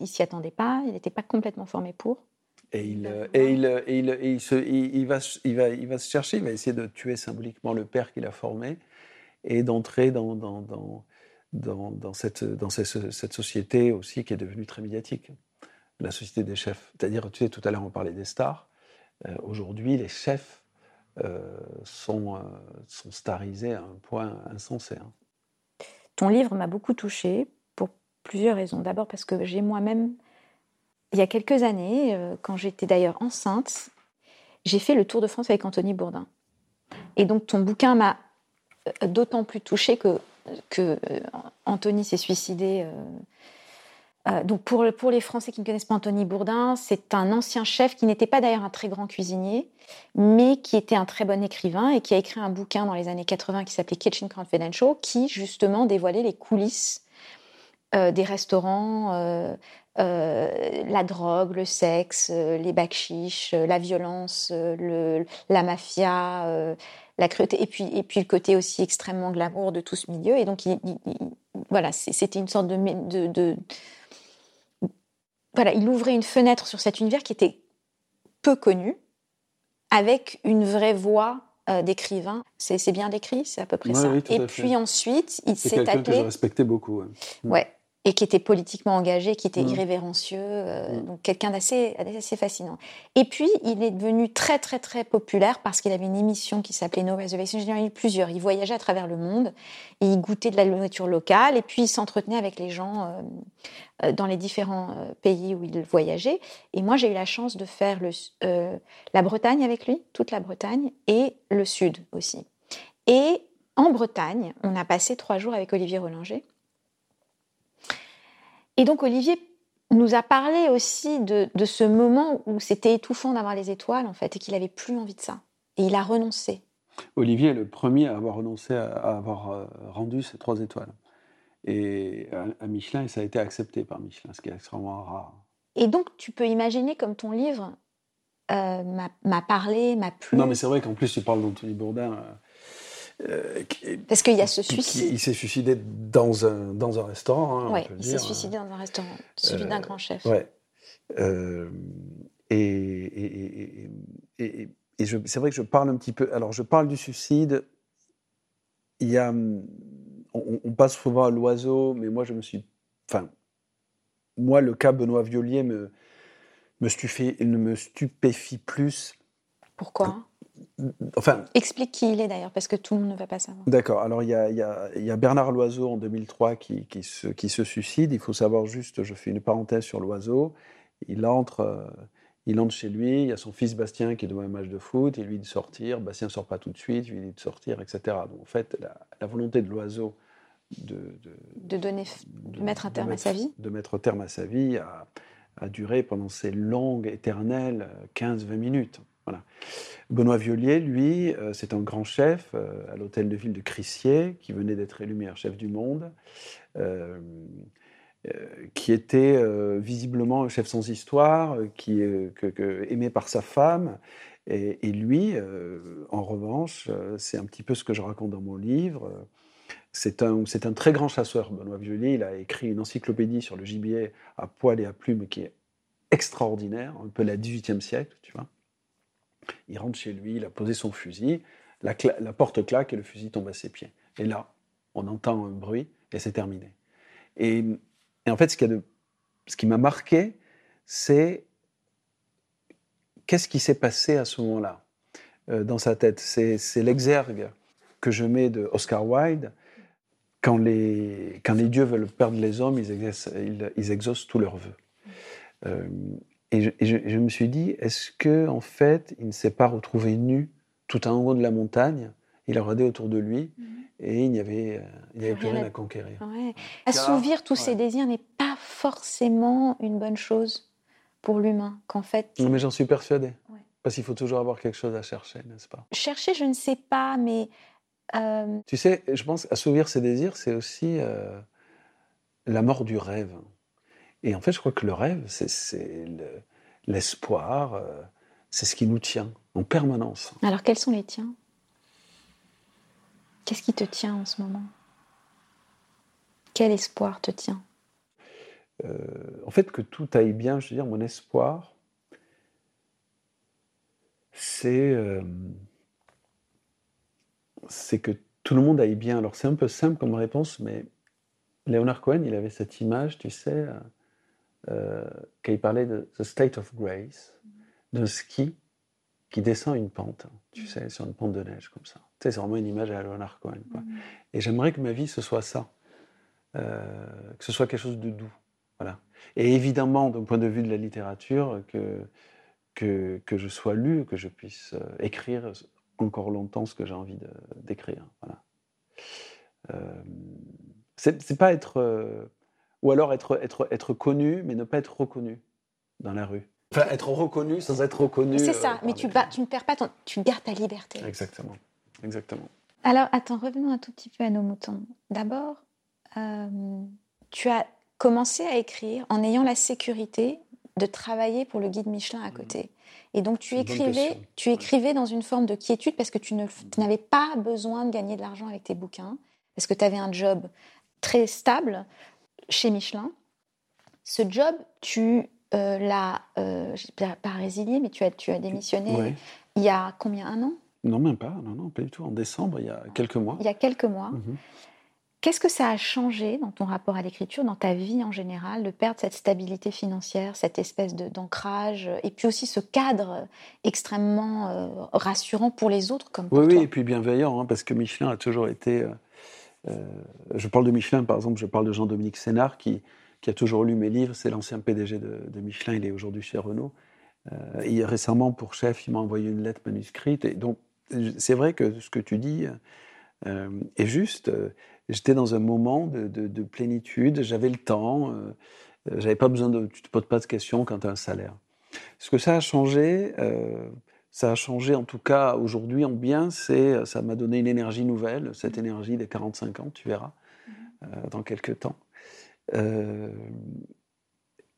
il s'y attendait pas, il n'était pas complètement formé pour. Et il, va, se- il, va, il va se chercher, il va essayer de tuer symboliquement le père qu'il a formé et d'entrer dans, dans, dans, dans, dans cette, dans cette, cette société aussi qui est devenue très médiatique, la société des chefs. C'est-à-dire, tu sais, tout à l'heure on parlait des stars. Euh, Aujourd'hui, les chefs euh, sont, euh, sont starisés à un point insensé. hein. Ton livre m'a beaucoup touchée pour plusieurs raisons. D'abord parce que j'ai moi-même, il y a quelques années, euh, quand j'étais d'ailleurs enceinte, j'ai fait le Tour de France avec Anthony Bourdin. Et donc ton bouquin m'a euh, d'autant plus touchée que, que euh, Anthony s'est suicidé. Euh, donc pour, le- pour les Français qui ne connaissent pas Anthony Bourdin, c'est un ancien chef qui n'était pas d'ailleurs un très grand cuisinier, mais qui était un très bon écrivain et qui a écrit un bouquin dans les années 80 qui s'appelait Kitchen Confidential, qui justement dévoilait les coulisses euh, des restaurants, euh, la drogue, le sexe, les bakchiches, la violence, le, la mafia, la cruauté, et puis, le côté aussi extrêmement glamour de tout ce milieu. Et donc, il- il- il- voilà, c'était une sorte de- Voilà, il ouvrait une fenêtre sur cet univers qui était peu connu, avec une vraie voix euh, d'écrivain. C'est bien décrit, c'est à peu près Ouais, ça. oui, et puis ensuite, il C'est s'est quelqu'un que je attelé. respectais beaucoup. ouais. Ouais. Et qui était politiquement engagé, qui était Mm. irrévérencieux, euh, Mm. donc quelqu'un d'assez assez fascinant. Et puis, il est devenu très, très, très populaire parce qu'il avait une émission qui s'appelait No Reservation. Il y en a eu plusieurs. Il voyageait à travers le monde et il goûtait de la nourriture locale et puis il s'entretenait avec les gens euh, euh, dans les différents euh, pays où il voyageait. Et moi, j'ai eu la chance de faire le, euh, la Bretagne avec lui, toute la Bretagne, et le Sud aussi. Et en Bretagne, on a passé trois jours avec Olivier Rollinger. Et donc Olivier nous a parlé aussi de, de ce moment où c'était étouffant d'avoir les étoiles, en fait, et qu'il avait plus envie de ça. Et il a renoncé. Olivier est le premier à avoir renoncé à, à avoir euh, rendu ses trois étoiles. Et à, à Michelin, et ça a été accepté par Michelin, ce qui est extrêmement rare. Et donc, tu peux imaginer comme ton livre euh, m'a- parlé, m'a plu. Non, mais c'est vrai qu'en plus, tu parles d'Anthony Bourdain. euh, euh, qui- Parce qu'il y a ce qui- suicide. il s'est suicidé dans un, dans un restaurant. hein, le il s'est suicidé dans un restaurant, celui Euh, d'un grand chef. Ouais. Euh, et c'est vrai que je parle un petit peu. Alors, je parle du suicide. Il y a. On, on passe souvent à l'oiseau, mais moi, je me suis. Enfin, moi, le cas Benoît Violier me, me, stupéfie, me stupéfie plus. Pourquoi? Enfin, Explique qui il est d'ailleurs, parce que tout le monde ne va pas savoir. D'accord. Alors, il y a, y y Bernard Loiseau en 2003 qui, qui se, qui se suicide. Il faut savoir juste, je fais une parenthèse sur Loiseau. Il entre, euh, il entre chez lui. Il y a son fils Bastien qui est devant un match de foot. Il lui dit de sortir. Bastien ne sort pas tout de suite. Il lui dit de sortir, etc. Donc, en fait, la, la volonté de Loiseau de, de, De donner, de mettre un terme à sa vie. De mettre terme à sa vie a, a duré pendant ces longues, éternelles 15-20 minutes. Benoît Violier, lui, euh, c'est un grand chef euh, à l'hôtel de ville de Crissier, qui venait d'être élu meilleur chef du monde, euh, qui était visiblement un chef sans histoire, qui que, aimé par sa femme. Et, lui, en revanche, c'est un petit peu ce que je raconte dans mon livre. c'est un, très grand chasseur, Benoît Violier. Il a écrit une encyclopédie sur le gibier à poil et à plumes qui est extraordinaire, un peu la 18e siècle, tu vois. Il rentre chez lui, il a posé son fusil, la, porte claque et le fusil tombe à ses pieds. Et là, on entend un bruit et c'est terminé. Et, en fait, ce, qui m'a marqué, c'est qu'est-ce qui s'est passé à ce moment-là euh, dans sa tête. C'est l'exergue que je mets de Oscar Wilde. Quand les, dieux veulent perdre les hommes, ils exaucent, ils, ils exaucent tous leurs vœux. Euh, et je, et je- je me suis dit, est-ce que en fait, il ne s'est pas retrouvé nu tout en haut de la montagne? Il a regardé autour de lui et il n'y avait, euh, il n'y avait plus Rien rien à- à conquérir. Ouais. Assouvir tous ouais. ses désirs n'est pas forcément une bonne chose pour l'humain. Qu'en fait, Non, mais j'en suis persuadé. Ouais. Parce qu'il faut toujours avoir quelque chose à chercher, n'est-ce pas? Chercher, je ne sais pas, mais euh, Tu sais, je pense assouvir ses désirs, c'est aussi euh, la mort du rêve. Et en fait, je crois que le rêve, c'est- c'est le- l'espoir, euh, c'est ce qui nous tient en permanence. alors quels sont les tiens? Qu'est-ce qui te tient en ce moment? Quel espoir te tient? Euh, en fait, que tout aille bien, je veux dire, mon espoir, c'est euh, c'est que tout le monde aille bien. Alors, c'est un peu simple comme réponse, mais Leonard Cohen, il avait cette image, tu sais, euh, quand il parlait de The State of Grace, d'un ski qui descend une pente, tu sais, sur une pente de neige, comme ça. Tu sais, c'est vraiment une image à Leonard Cohen. quoi. Et j'aimerais que ma vie, ce soit ça. Euh, que ce soit quelque chose de doux. Voilà. Et évidemment, d'un point de vue de la littérature, que, que, que je sois lu, que je puisse euh, écrire encore longtemps ce que j'ai envie d'écrire. Voilà. Euh, c'est pas être. Euh, ou alors être, être, être connu, mais ne pas être reconnu dans la rue. Enfin, être reconnu sans être reconnu. C'est euh, ça, par mais tu, gens. bats- tu ne perds pas ton... Tu gardes ta liberté. Exactement. Exactement. Alors, attends, revenons un tout petit peu à nos moutons. D'abord, euh, tu as commencé à écrire en ayant la sécurité de travailler pour le guide Michelin à côté. Et donc, tu écrivais, tu Ouais. écrivais dans une forme de quiétude parce que tu n'avais pas besoin de gagner de l'argent avec tes bouquins, parce que tu avais un job très stable chez Michelin. Ce job, tu euh, l'as, euh, pas résilié, mais tu as, tu as démissionné Ouais. il y a combien Un an? Non, même pas. Non, non, pas du tout. En décembre, il y a quelques mois. Il y a quelques mois. Mhm. Qu'est-ce que ça a changé dans ton rapport à l'écriture, dans ta vie en général, de perdre cette stabilité financière, cette espèce d'ancrage, et puis aussi ce cadre extrêmement euh, rassurant pour les autres comme pour oui, toi? Oui, et puis bienveillant, hein, parce que Michelin a toujours été... Euh, euh, je parle de Michelin, par exemple, je parle de Jean-Dominique Sénard, qui, a toujours lu mes livres, c'est l'ancien PDG de, Michelin, il est aujourd'hui chez Renault. et récemment, pour Chef, il m'a envoyé une lettre manuscrite, et donc c'est vrai que ce que tu dis est juste. J'étais dans un moment de, plénitude, j'avais le temps, euh, j'avais pas besoin de, tu te poses pas de questions quant à un salaire. Ce que ça a changé, euh, ça a changé en tout cas aujourd'hui en bien, c'est ça m'a donné une énergie nouvelle, cette énergie des 45 ans, tu verras, euh, dans quelques temps.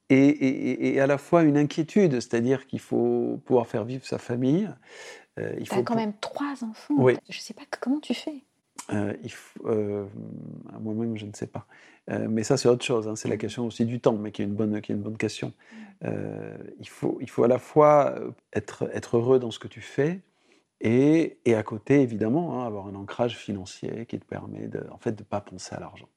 Et, à la fois une inquiétude, c'est-à-dire qu'il faut pouvoir faire vivre sa famille. il faut quand même trois enfants. Oui. Je ne sais pas comment tu fais? Euh, euh, moi-même, je ne sais pas. Euh, mais ça, c'est autre chose. Hein. C'est la question aussi du temps, mais qui est une bonne, qui est une bonne question. il, faut, il faut à la fois être, être heureux dans ce que tu fais et, et à côté, évidemment, hein, avoir un ancrage financier qui te permet de, en fait, de ne pas penser à l'argent.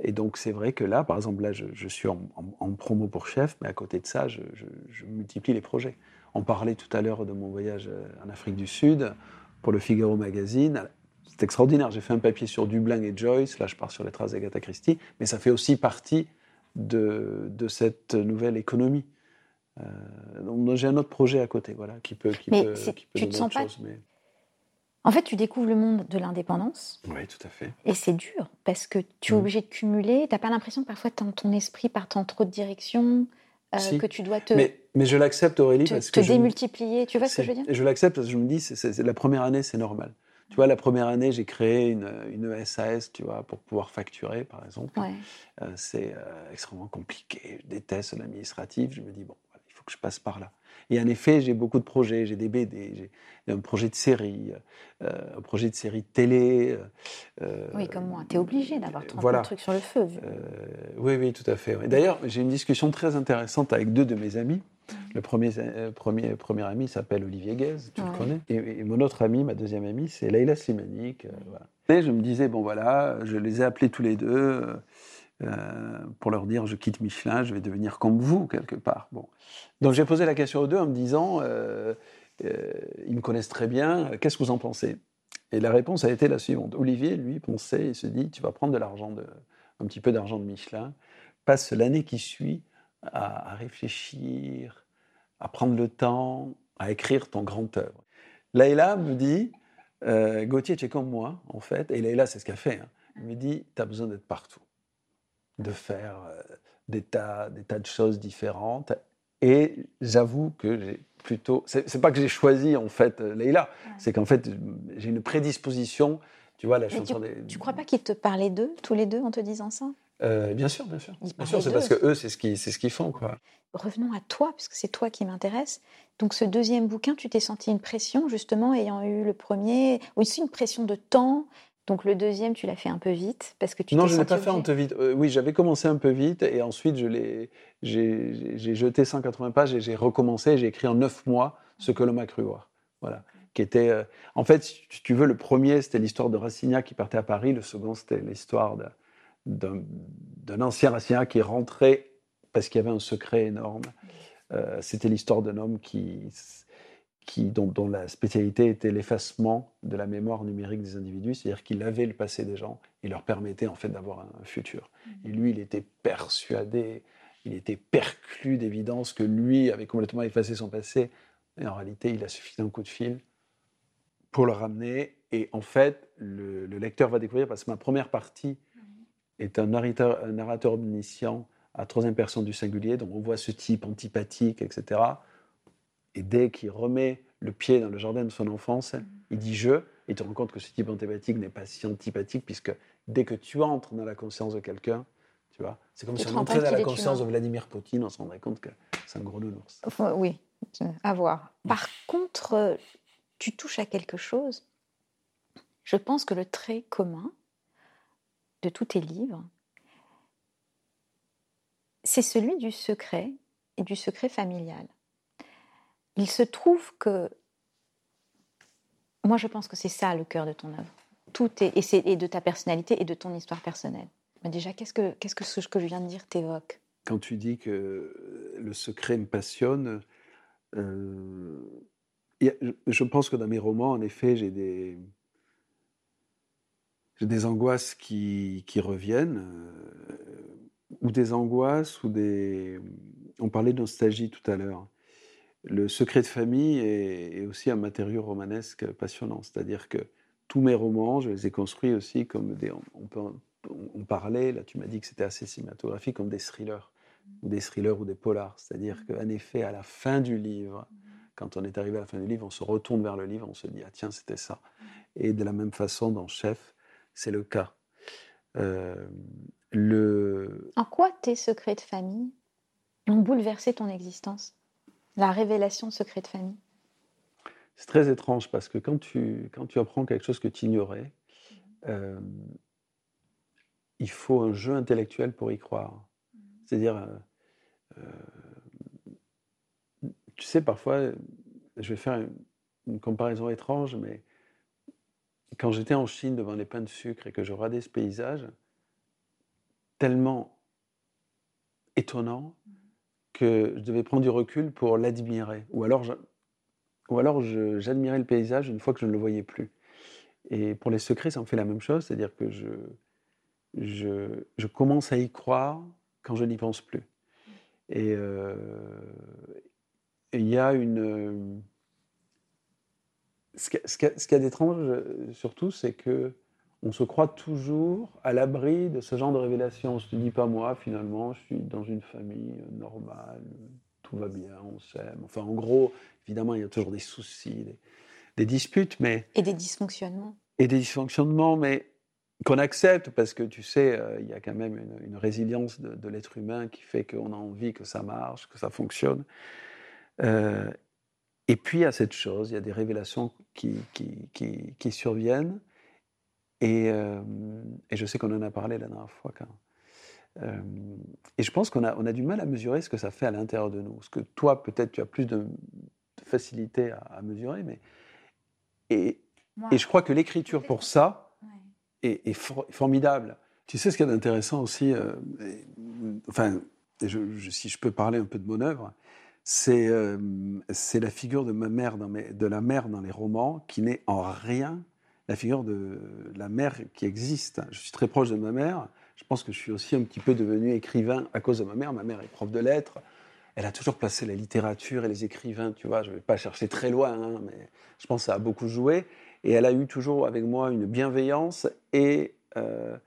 Et donc, c'est vrai que là, par exemple, là, je, suis en, promo pour chef, mais à côté de ça, je, je multiplie les projets. On parlait tout à l'heure de mon voyage en Afrique du Sud pour le Figaro Magazine c'est extraordinaire. J'ai fait un papier sur Dublin et Joyce, là je pars sur les traces d'Agatha Christie, mais ça fait aussi partie de, de cette nouvelle économie. Euh, donc j'ai un autre projet à côté, voilà, qui peut, qui mais peut, qui peut tu te sens pas... mais... En fait, tu découvres le monde de l'indépendance. Oui, tout à fait. Et c'est dur, parce que tu es mm. obligé de cumuler. Tu n'as pas l'impression que parfois ton, ton esprit part en trop de directions euh, que tu dois te. Mais, mais je l'accepte, Aurélie, te, parce que. Te démultiplier, tu vois ce que je veux dire? Je l'accepte parce que je me dis, c'est la première année, c'est normal. Tu vois, la première année, j'ai créé une, une, SAS, tu vois, pour pouvoir facturer, par exemple. Euh, c'est euh, extrêmement compliqué. Je déteste l'administratif. Je me dis, bon, faut que je passe par là. Et en effet, j'ai beaucoup de projets. J'ai des BD, j'ai un projet de série, euh, un projet de série télé. oui, comme moi. Tu es obligé d'avoir 30 voilà. trucs sur le feu. oui, oui, tout à fait. D'ailleurs, j'ai une discussion très intéressante avec deux de mes amis le premier, euh, premier, premier ami s'appelle Olivier Guez, tu le connais. Et, mon autre ami, ma deuxième amie, c'est Leïla Slimani. Euh, et je me disais, bon voilà, je les ai appelés tous les deux euh, pour leur dire, je quitte Michelin, je vais devenir comme vous, quelque part. Bon. Donc j'ai posé la question aux deux en me disant, ils me connaissent très bien, qu'est-ce que vous en pensez? Et la réponse a été la suivante. Olivier, lui, pensait, il se dit, tu vas prendre de l'argent, de, un petit peu d'argent de Michelin, passe l'année qui suit à, réfléchir, à prendre le temps, à écrire ton grand œuvre. Laïla me dit, euh, Gauthier, tu es comme moi, en fait, et Laïla, c'est ce qu'elle fait. Hein. Elle me dit, tu as besoin d'être partout, de faire euh, des, tas, des tas de choses différentes. Et j'avoue que j'ai plutôt. C'est pas que j'ai choisi, en fait, euh, Leïla, c'est qu'en fait, j'ai une prédisposition. Tu vois, la chanson tu, des. Tu crois pas qu'ils te parlaient d'eux, tous les deux, en te disant ça? Euh, bien sûr, bien sûr. Bien sûr, c'est parce que eux, c'est ce qu'ils ce qu'ils font. Quoi. Revenons à toi, puisque c'est toi qui m'intéresse. Donc, ce deuxième bouquin, tu t'es senti une pression, justement, ayant eu le premier, aussi une pression de temps. Donc, le deuxième, tu l'as fait un peu vite, parce que tu Non, je ne l'ai pas fait un peu vite. Euh, oui, j'avais commencé un peu vite, et ensuite, je j'ai jeté 180 pages et j'ai recommencé. J'ai écrit en neuf mois ce que l'homme a cru voir. Voilà. Qui était, euh, en fait, si tu veux, le premier, c'était l'histoire de Rassignac qui partait à Paris. Le second, c'était l'histoire d'un ancien racien qui rentrait parce qu'il y avait un secret énorme. Euh, c'était l'histoire d'un homme qui, qui, dont, la spécialité était l'effacement de la mémoire numérique des individus, c'est-à-dire qu'il avait le passé des gens et leur permettait en fait d'avoir un, futur. Et lui, il était persuadé, il était perclus d'évidence que lui avait complètement effacé son passé. Et en réalité, il a suffi d'un coup de fil pour le ramener. Et en fait, le, le lecteur va découvrir, parce que ma première partie est un narrateur, un narrateur omniscient à troisième personne du singulier, donc on voit ce type antipathique, etc. Et dès qu'il remet le pied dans le jardin de son enfance, il dit je, et tu te rends compte que ce type antipathique n'est pas si antipathique, puisque dès que tu entres dans la conscience de quelqu'un, tu vois, c'est comme si on entrait dans la conscience de Vladimir Poutine, on se rendrait compte que c'est un gros nounours. oui, à voir. Par contre, tu touches à quelque chose. Je pense que le trait commun, de tous tes livres, c'est celui du secret et du secret familial. Il se trouve que, moi je pense que c'est ça le cœur de ton œuvre. tout est, et, de ta personnalité et de ton histoire personnelle. Mais déjà, qu'est-ce que, qu'est-ce que ce que je viens de dire t'évoque? Quand tu dis que le secret me passionne, euh, je pense que dans mes romans, en effet, j'ai des, j'ai des angoisses qui, qui reviennent, euh, ou des angoisses, ou des... On parlait de nostalgie tout à l'heure. Le secret de famille est, aussi un matériau romanesque passionnant, c'est-à-dire que tous mes romans, je les ai construits aussi comme des... On, peut, on parlait, là tu m'as dit que c'était assez cinématographique, comme des thrillers, ou des thrillers ou des polars. C'est-à-dire mmh. qu'en effet, à la fin du livre, quand on est arrivé à la fin du livre, on se retourne vers le livre, on se dit, ah tiens, c'était ça. Et de la même façon, dans Chef, c'est le cas. Euh, le... En quoi tes secrets de famille ont bouleversé ton existence? La révélation de secrets de famille. C'est très étrange parce que quand tu, quand tu apprends quelque chose que tu ignorais, euh, il faut un jeu intellectuel pour y croire. C'est-à-dire, euh, tu sais, parfois, je vais faire une comparaison étrange, mais quand j'étais en Chine devant les pains de sucre et que je regardais ce paysage, tellement étonnant que je devais prendre du recul pour l'admirer. Ou alors, ou alors j'admirais le paysage une fois que je ne le voyais plus. Et pour les secrets, ça en fait la même chose, c'est-à-dire que je, je, commence à y croire quand je n'y pense plus. Et euh, il y a une ce qu'il y a, d'étrange, surtout, c'est que on se croit toujours à l'abri de ce genre de révélation. On se dit pas moi, finalement, je suis dans une famille euh, normale, tout va bien, on s'aime. Enfin, en gros, évidemment, il y a toujours des soucis, des, disputes, mais et des dysfonctionnements. Et des dysfonctionnements, mais qu'on accepte parce que tu sais, euh, il y a quand même une, résilience de, l'être humain qui fait qu'on a envie que ça marche, que ça fonctionne. Et puis, il y a cette chose, il y a des révélations qui, qui, qui, surviennent. Et, euh, et, je sais qu'on en a parlé la dernière fois. Quand, euh, et je pense qu'on a, on a du mal à mesurer ce que ça fait à l'intérieur de nous. Ce que toi, peut-être, tu as plus de, facilité à, mesurer. Mais, et, et je crois que l'écriture pour ça est, formidable. Tu sais ce qu'il y a d'intéressant aussi, euh, enfin, je, si je peux parler un peu de mon œuvre, euh, c'est la figure de, ma mère dans de la mère dans les romans qui n'est en rien la figure de la mère qui existe. Je suis très proche de ma mère. Je pense que je suis aussi un petit peu devenu écrivain à cause de ma mère. Ma mère est prof de lettres. Elle a toujours placé la littérature et les écrivains, tu vois. Je ne vais pas chercher très loin, hein, mais je pense que ça a beaucoup joué. Et elle a eu toujours avec moi une bienveillance et, euh,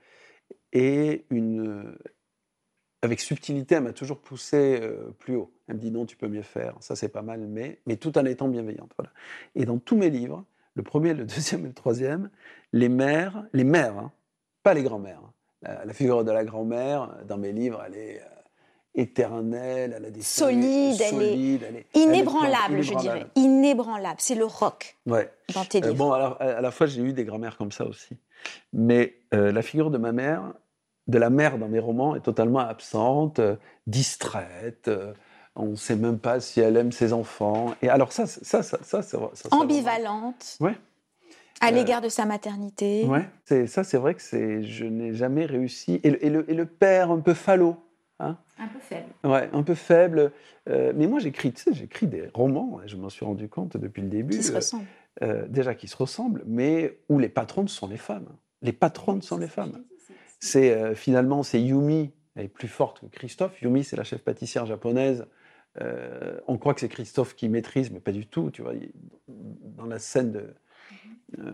et une, avec subtilité, elle m'a toujours poussé euh, plus haut. Elle me dit non, tu peux mieux faire, ça c'est pas mal, mais, mais tout en étant bienveillante. Voilà. Et dans tous mes livres, le premier, le deuxième et le troisième, les mères, les mères, hein, pas les grands-mères. Hein. La, figure de la grand-mère, dans mes livres, elle est euh, éternelle, elle a des solide, elle, est inébranlable, je dirais, inébranlable. C'est le rock ouais. dans tes euh, livres. bon, alors à la fois j'ai eu des grand-mères comme ça aussi, mais la figure de ma mère, de la mère dans mes romans est totalement absente, euh, distraite. Euh, on ne sait même pas si elle aime ses enfants. Et alors ça, ça, ça, ça, ça, ambivalente. Ouais. À euh, l'égard de sa maternité. Ouais. C'est ça, c'est vrai que c'est, je n'ai jamais réussi. Et le, et le, père un peu falot. Hein un peu faible. Ouais, un peu faible. mais moi, j'écris, tu sais, j'écris des romans. Et je m'en suis rendu compte depuis le début. Qui se ressemblent. déjà, qui se ressemblent, mais où les patronnes sont les femmes. Les patronnes sont les femmes. C'est euh, finalement c'est Yumi, elle est plus forte que Christophe. Yumi, c'est la chef pâtissière japonaise. Euh, on croit que c'est Christophe qui maîtrise, mais pas du tout. Tu vois, dans la scène de, euh,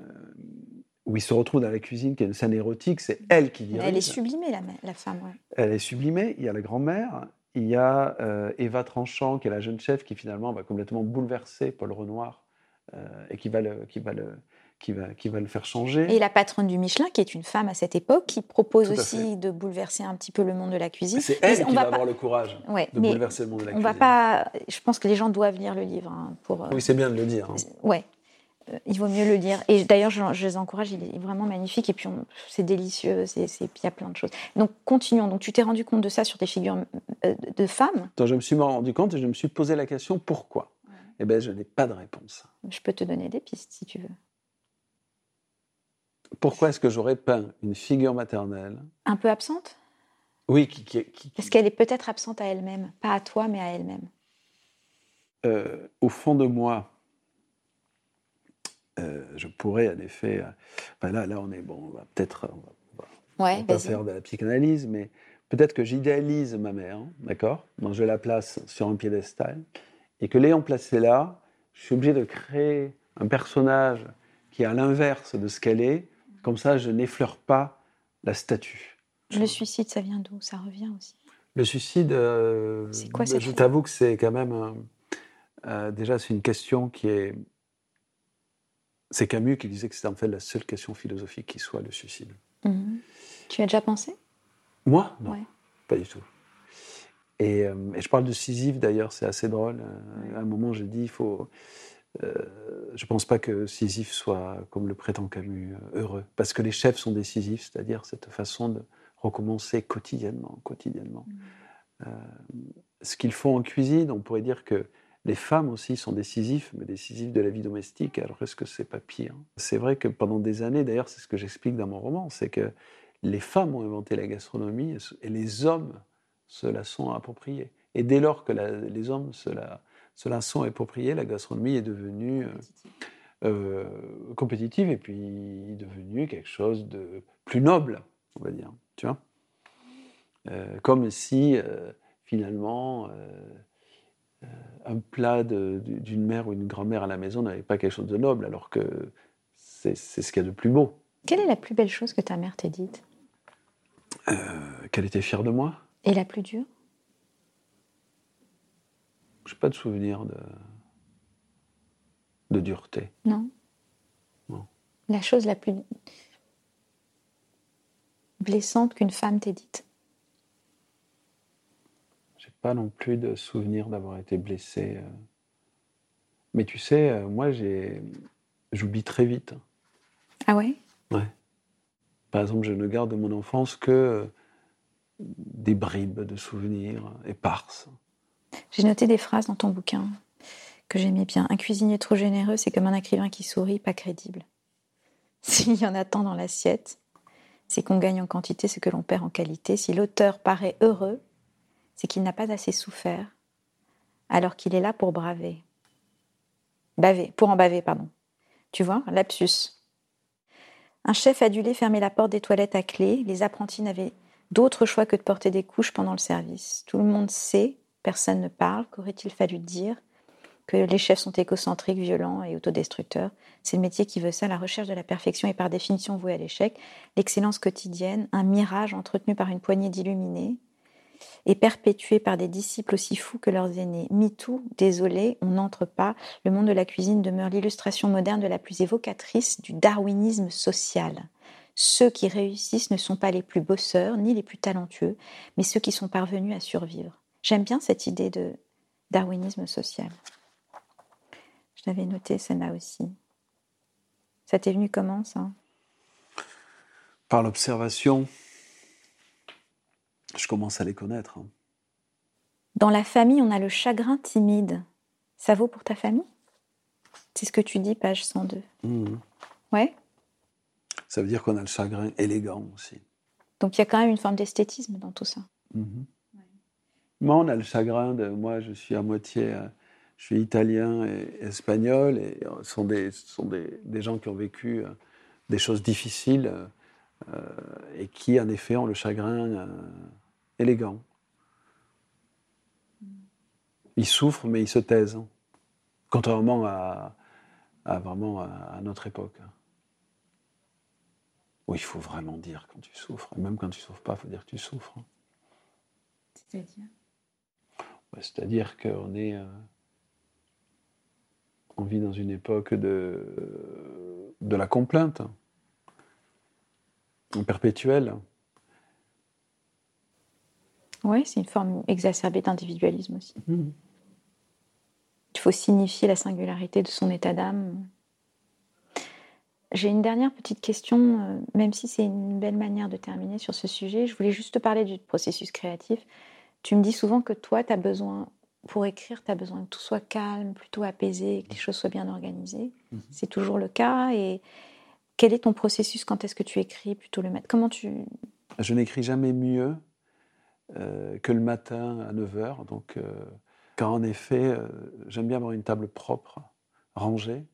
où il se retrouve dans la cuisine, qui est une scène érotique, c'est elle qui dirige. Elle est sublimée, la, femme. Elle est sublimée. Il y a la grand-mère, il y a Eva Tranchant, qui est la jeune chef, qui finalement va complètement bouleverser Paul Renoir et qui va le, qui va le, qui va, qui va le faire changer. Et la patronne du Michelin, qui est une femme à cette époque, qui propose aussi de bouleverser un petit peu le monde de la cuisine. C'est elle qui va, avoir le courage de bouleverser le monde de la on cuisine. Va pas, je pense que les gens doivent lire le livre. Hein, pour, euh, oui, c'est bien de le dire. Hein. Ouais. Euh, il vaut mieux le lire. Et d'ailleurs, je, les encourage, il est vraiment magnifique. Et puis, c'est délicieux, il y a plein de choses. Donc, continuons. Donc, tu t'es rendu compte de ça sur tes figures euh, de femmes Je me suis rendu compte et je me suis posé la question pourquoi? Eh bien, je n'ai pas de réponse. Je peux te donner des pistes si tu veux. Pourquoi est-ce que j'aurais peint une figure maternelle Un peu absente? Oui, qui, qui, qui- Parce qu'elle est peut-être absente à elle-même. Pas à toi, mais à elle-même. euh, au fond de moi, euh, je pourrais en effet. euh, là, là, on est bon. On va peut-être. on va- on Ouais, va pas vas-y. faire de la psychanalyse, mais peut-être que j'idéalise ma mère, d'accord? Donc je la place sur un piédestal, et que l'ayant placée là, je suis obligé de créer un personnage qui est à l'inverse de ce qu'elle est. Comme ça, je n'effleure pas la statue. Le suicide, ça vient d'où? Ça revient aussi. Le suicide, euh, C'est quoi cette je chose t'avoue que c'est quand même. un- euh, déjà, c'est une question qui est. C'est Camus qui disait que c'était en fait la seule question philosophique qui soit le suicide. Mhm. Tu y as déjà pensé? Moi? Non, Ouais. pas du tout. Et, euh, et je parle de Sisyphe d'ailleurs, c'est assez drôle. Euh, À un moment, j'ai dit, il faut. Euh, je pense pas que Sisyphe soit, comme le prétend Camus, euh, heureux. Parce que les chefs sont décisifs, c'est-à-dire cette façon de recommencer quotidiennement, quotidiennement. Euh, ce qu'ils font en cuisine, on pourrait dire que les femmes aussi sont décisifs, mais décisifs de la vie domestique. Alors est-ce que c'est pas pire? C'est vrai que pendant des années, d'ailleurs, c'est ce que j'explique dans mon roman, c'est que les femmes ont inventé la gastronomie et les hommes se la sont appropriés. Et dès lors que la- les hommes se la, se la sont appropriés, la gastronomie est devenue euh, euh, compétitive et puis devenue quelque chose de plus noble, on va dire. Tu vois Euh, Comme si euh, finalement un plat d'une mère ou une grand-mère à la maison n'avait pas quelque chose de noble, alors que c'est ce qu'il y a de plus beau. Quelle est la plus belle chose que ta mère t'ait dite? Qu'elle était fière de moi Et la plus dure? Je n'ai pas de souvenir de, de dureté. Non Non. La chose la plus blessante qu'une femme t'ait dite J'ai pas non plus de souvenir d'avoir été blessé. euh. Mais tu sais, euh, moi, j'ai, j'oublie très vite. Ah ouais? Ouais. Par exemple, je ne garde de mon enfance que euh, des bribes de souvenirs éparses. J'ai noté des phrases dans ton bouquin que j'aimais bien. Un cuisinier trop généreux, c'est comme un écrivain qui sourit, pas crédible. <laughs> S'il y en a tant dans l'assiette, c'est qu'on gagne en quantité ce que l'on perd en qualité. Si l'auteur paraît heureux, c'est qu'il n'a pas assez souffert, alors qu'il est là pour braver. Baver, pour en baver, pardon. Tu vois, lapsus. Un chef adulé fermait la porte des toilettes à clé. Les apprentis n'avaient d'autre choix que de porter des couches pendant le service. Tout le monde sait, personne ne parle. Qu'aurait-il fallu dire Que les chefs sont égocentriques, violents et autodestructeurs? C'est le métier qui veut ça. La recherche de la perfection est par définition vouée à l'échec. L'excellence quotidienne, un mirage entretenu par une poignée d'illuminés et perpétué par des disciples aussi fous que leurs aînés. MeToo, désolé, on n'entre pas. Le monde de la cuisine demeure l'illustration moderne de la plus évocatrice du darwinisme social. Ceux qui réussissent ne sont pas les plus bosseurs ni les plus talentueux, mais ceux qui sont parvenus à survivre. J'aime bien cette idée de darwinisme social. Je l'avais noté celle-là aussi. Ça t'est venu comment ça? Par l'observation, je commence à les connaître. hein. Dans la famille, on a le chagrin timide. Ça vaut pour ta famille? C'est ce que tu dis, page 102. Mhm. Ouais? Ça veut dire qu'on a le chagrin élégant aussi. Donc il y a quand même une forme d'esthétisme dans tout ça. Mhm. Moi, on a le chagrin de. Moi, je suis à moitié. euh, je suis italien et espagnol, et euh, ce sont des, sont des, des gens qui ont vécu euh, des choses difficiles et qui, en effet, ont le chagrin élégant. Ils souffrent, mais ils se taisent. hein. Contrairement à, à vraiment à, notre époque. Où il faut vraiment dire quand tu souffres. Même quand tu souffres pas, il faut dire que tu souffres. hein. C'est-à-dire? C'est-à-dire qu'on est. euh, on vit dans une époque de, de la complainte, en perpétuelle. Oui, c'est une forme exacerbée d'individualisme aussi. Il faut signifier la singularité de son état d'âme. J'ai une dernière petite question, euh, même si c'est une belle manière de terminer sur ce sujet. Je voulais juste te parler du processus créatif. Tu me dis souvent que toi, tu as besoin, pour écrire, tu as besoin que tout soit calme, plutôt apaisé, que les choses soient bien organisées. C'est toujours le cas. Et quel est ton processus Quand est-ce que tu écris plutôt le matin Comment tu... Je n'écris jamais mieux euh, que le matin à 9h. Donc, euh, car en effet, euh, j'aime bien avoir une table propre, rangée,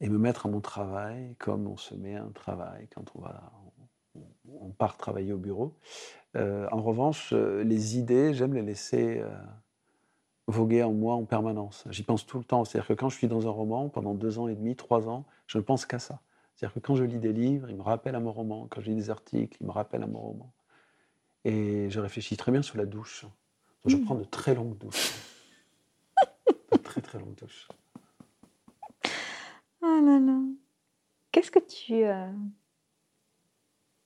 et me mettre à mon travail comme on se met à un travail quand on, va, on, part travailler au bureau. en revanche, les idées, j'aime les laisser voguer en moi en permanence. J'y pense tout le temps. C'est-à-dire que quand je suis dans un roman, pendant deux ans et demi, trois ans, je ne pense qu'à ça. C'est-à-dire que quand je lis des livres, ils me rappellent à mon roman. Quand je lis des articles, ils me rappellent à mon roman. Et je réfléchis très bien sur la douche. je hmm. prends de très longues douches. de très très longues douches. Oh là là. Qu'est-ce que tu euh,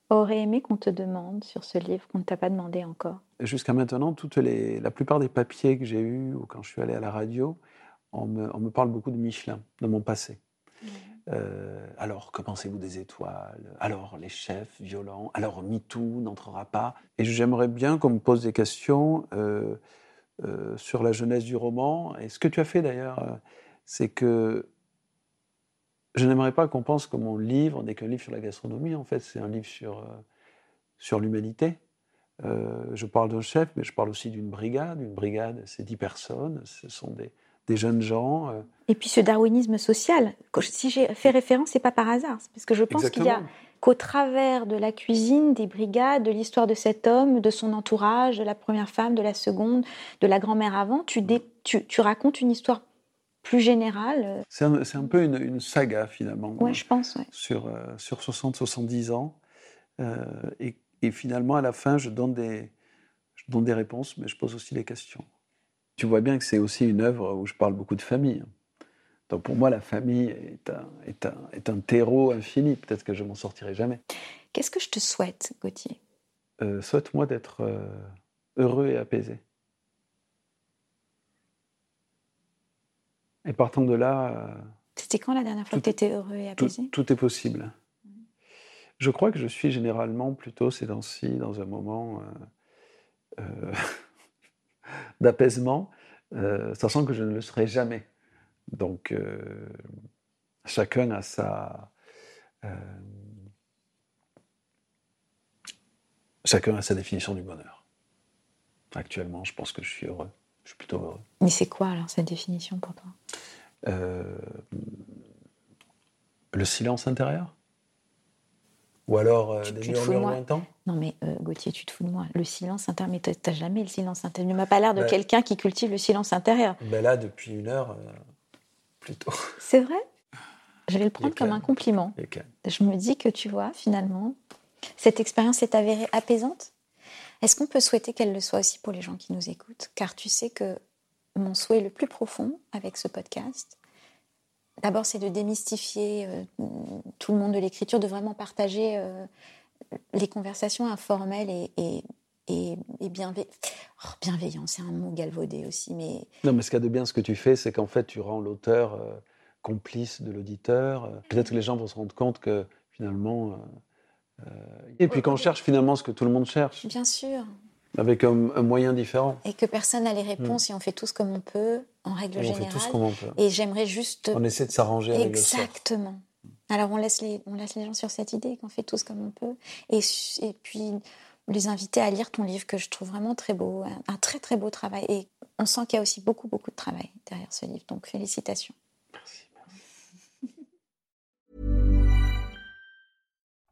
aurais aimé qu'on te demande sur ce livre qu'on ne t'a pas demandé encore? Jusqu'à maintenant, toutes les, la plupart des papiers que j'ai eus ou quand je suis allé à la radio, on me, on me parle beaucoup de Michelin, de mon passé. Euh, alors, que pensez-vous des étoiles? Alors, les chefs violents? Alors, MeToo n'entrera pas? Et j'aimerais bien qu'on me pose des questions euh, euh, sur la jeunesse du roman. Et ce que tu as fait d'ailleurs, c'est que je n'aimerais pas qu'on pense que mon livre n'est qu'un livre sur la gastronomie. En fait, c'est un livre sur, sur l'humanité. je parle d'un chef, mais je parle aussi d'une brigade. Une brigade, c'est dix personnes. Ce sont des, des jeunes gens. Euh. Et puis ce darwinisme social, si j'ai fait référence, c'est pas par hasard, parce que je pense qu'il y a qu'au travers de la cuisine, des brigades, de l'histoire de cet homme, de son entourage, de la première femme, de la seconde, de la grand-mère avant, tu, tu, racontes une histoire plus générale. C'est un, peu une, saga finalement. Ouais, je pense. Sur, euh, sur 60-70 ans. Euh, et, et, finalement, à la fin, je donne, des, je donne des réponses, mais je pose aussi des questions. Tu vois bien que c'est aussi une œuvre où je parle beaucoup de famille. Donc pour moi, la famille est un, est un, est un terreau infini. Peut-être que je m'en sortirai jamais. Qu'est-ce que je te souhaite, Gauthier? Euh, Souhaite-moi d'être euh, heureux et apaisé. Et partant de là. Euh, C'était quand la dernière fois que tu étais heureux et apaisé? tout, est possible. Je crois que je suis généralement plutôt ces temps-ci dans un moment. Euh, <laughs> d'apaisement, euh, sachant que je ne le serai jamais. Donc, euh, chacun a sa. Euh, chacun a sa définition du bonheur. Actuellement, je pense que je suis heureux. Je suis plutôt heureux. Mais c'est quoi alors cette définition pour toi? Le silence intérieur? Ou alors euh, des murmures lointains? Non, mais euh, Gauthier, tu te fous de moi. Le silence intérieur, mais tu n'as jamais le silence intérieur. Tu m'as pas l'air de ben quelqu'un qui cultive le silence intérieur. Ben là, depuis une heure, euh, plutôt. <laughs> C'est vrai? Je vais le prendre comme un compliment. Je me dis que tu vois, finalement, cette expérience est avérée apaisante? Est-ce qu'on peut souhaiter qu'elle le soit aussi pour les gens qui nous écoutent? Car tu sais que mon souhait le plus profond avec ce podcast, D'abord, c'est de démystifier euh, tout le monde de l'écriture, de vraiment partager euh, les conversations informelles et, et, et, oh, bienveillant. c'est un mot galvaudé aussi. Mais... Non, mais ce qu'il y a de bien, ce que tu fais, c'est qu'en fait, tu rends l'auteur euh, complice de l'auditeur. Peut-être que les gens vont se rendre compte que finalement. Et puis qu'on cherche finalement ce que tout le monde cherche. Bien sûr. Avec un, moyen différent. Et que personne n'a les réponses mm. et on fait tous comme on peut, en règle générale. On fait tous comme on peut. Et j'aimerais juste. On essaie de s'arranger avec Exactement. Alors on laisse, les, on laisse les gens sur cette idée qu'on fait tous comme on peut. Et, et puis les inviter à lire ton livre que je trouve vraiment très beau, un, un très très beau travail. Et on sent qu'il y a aussi beaucoup beaucoup de travail derrière ce livre. Donc félicitations.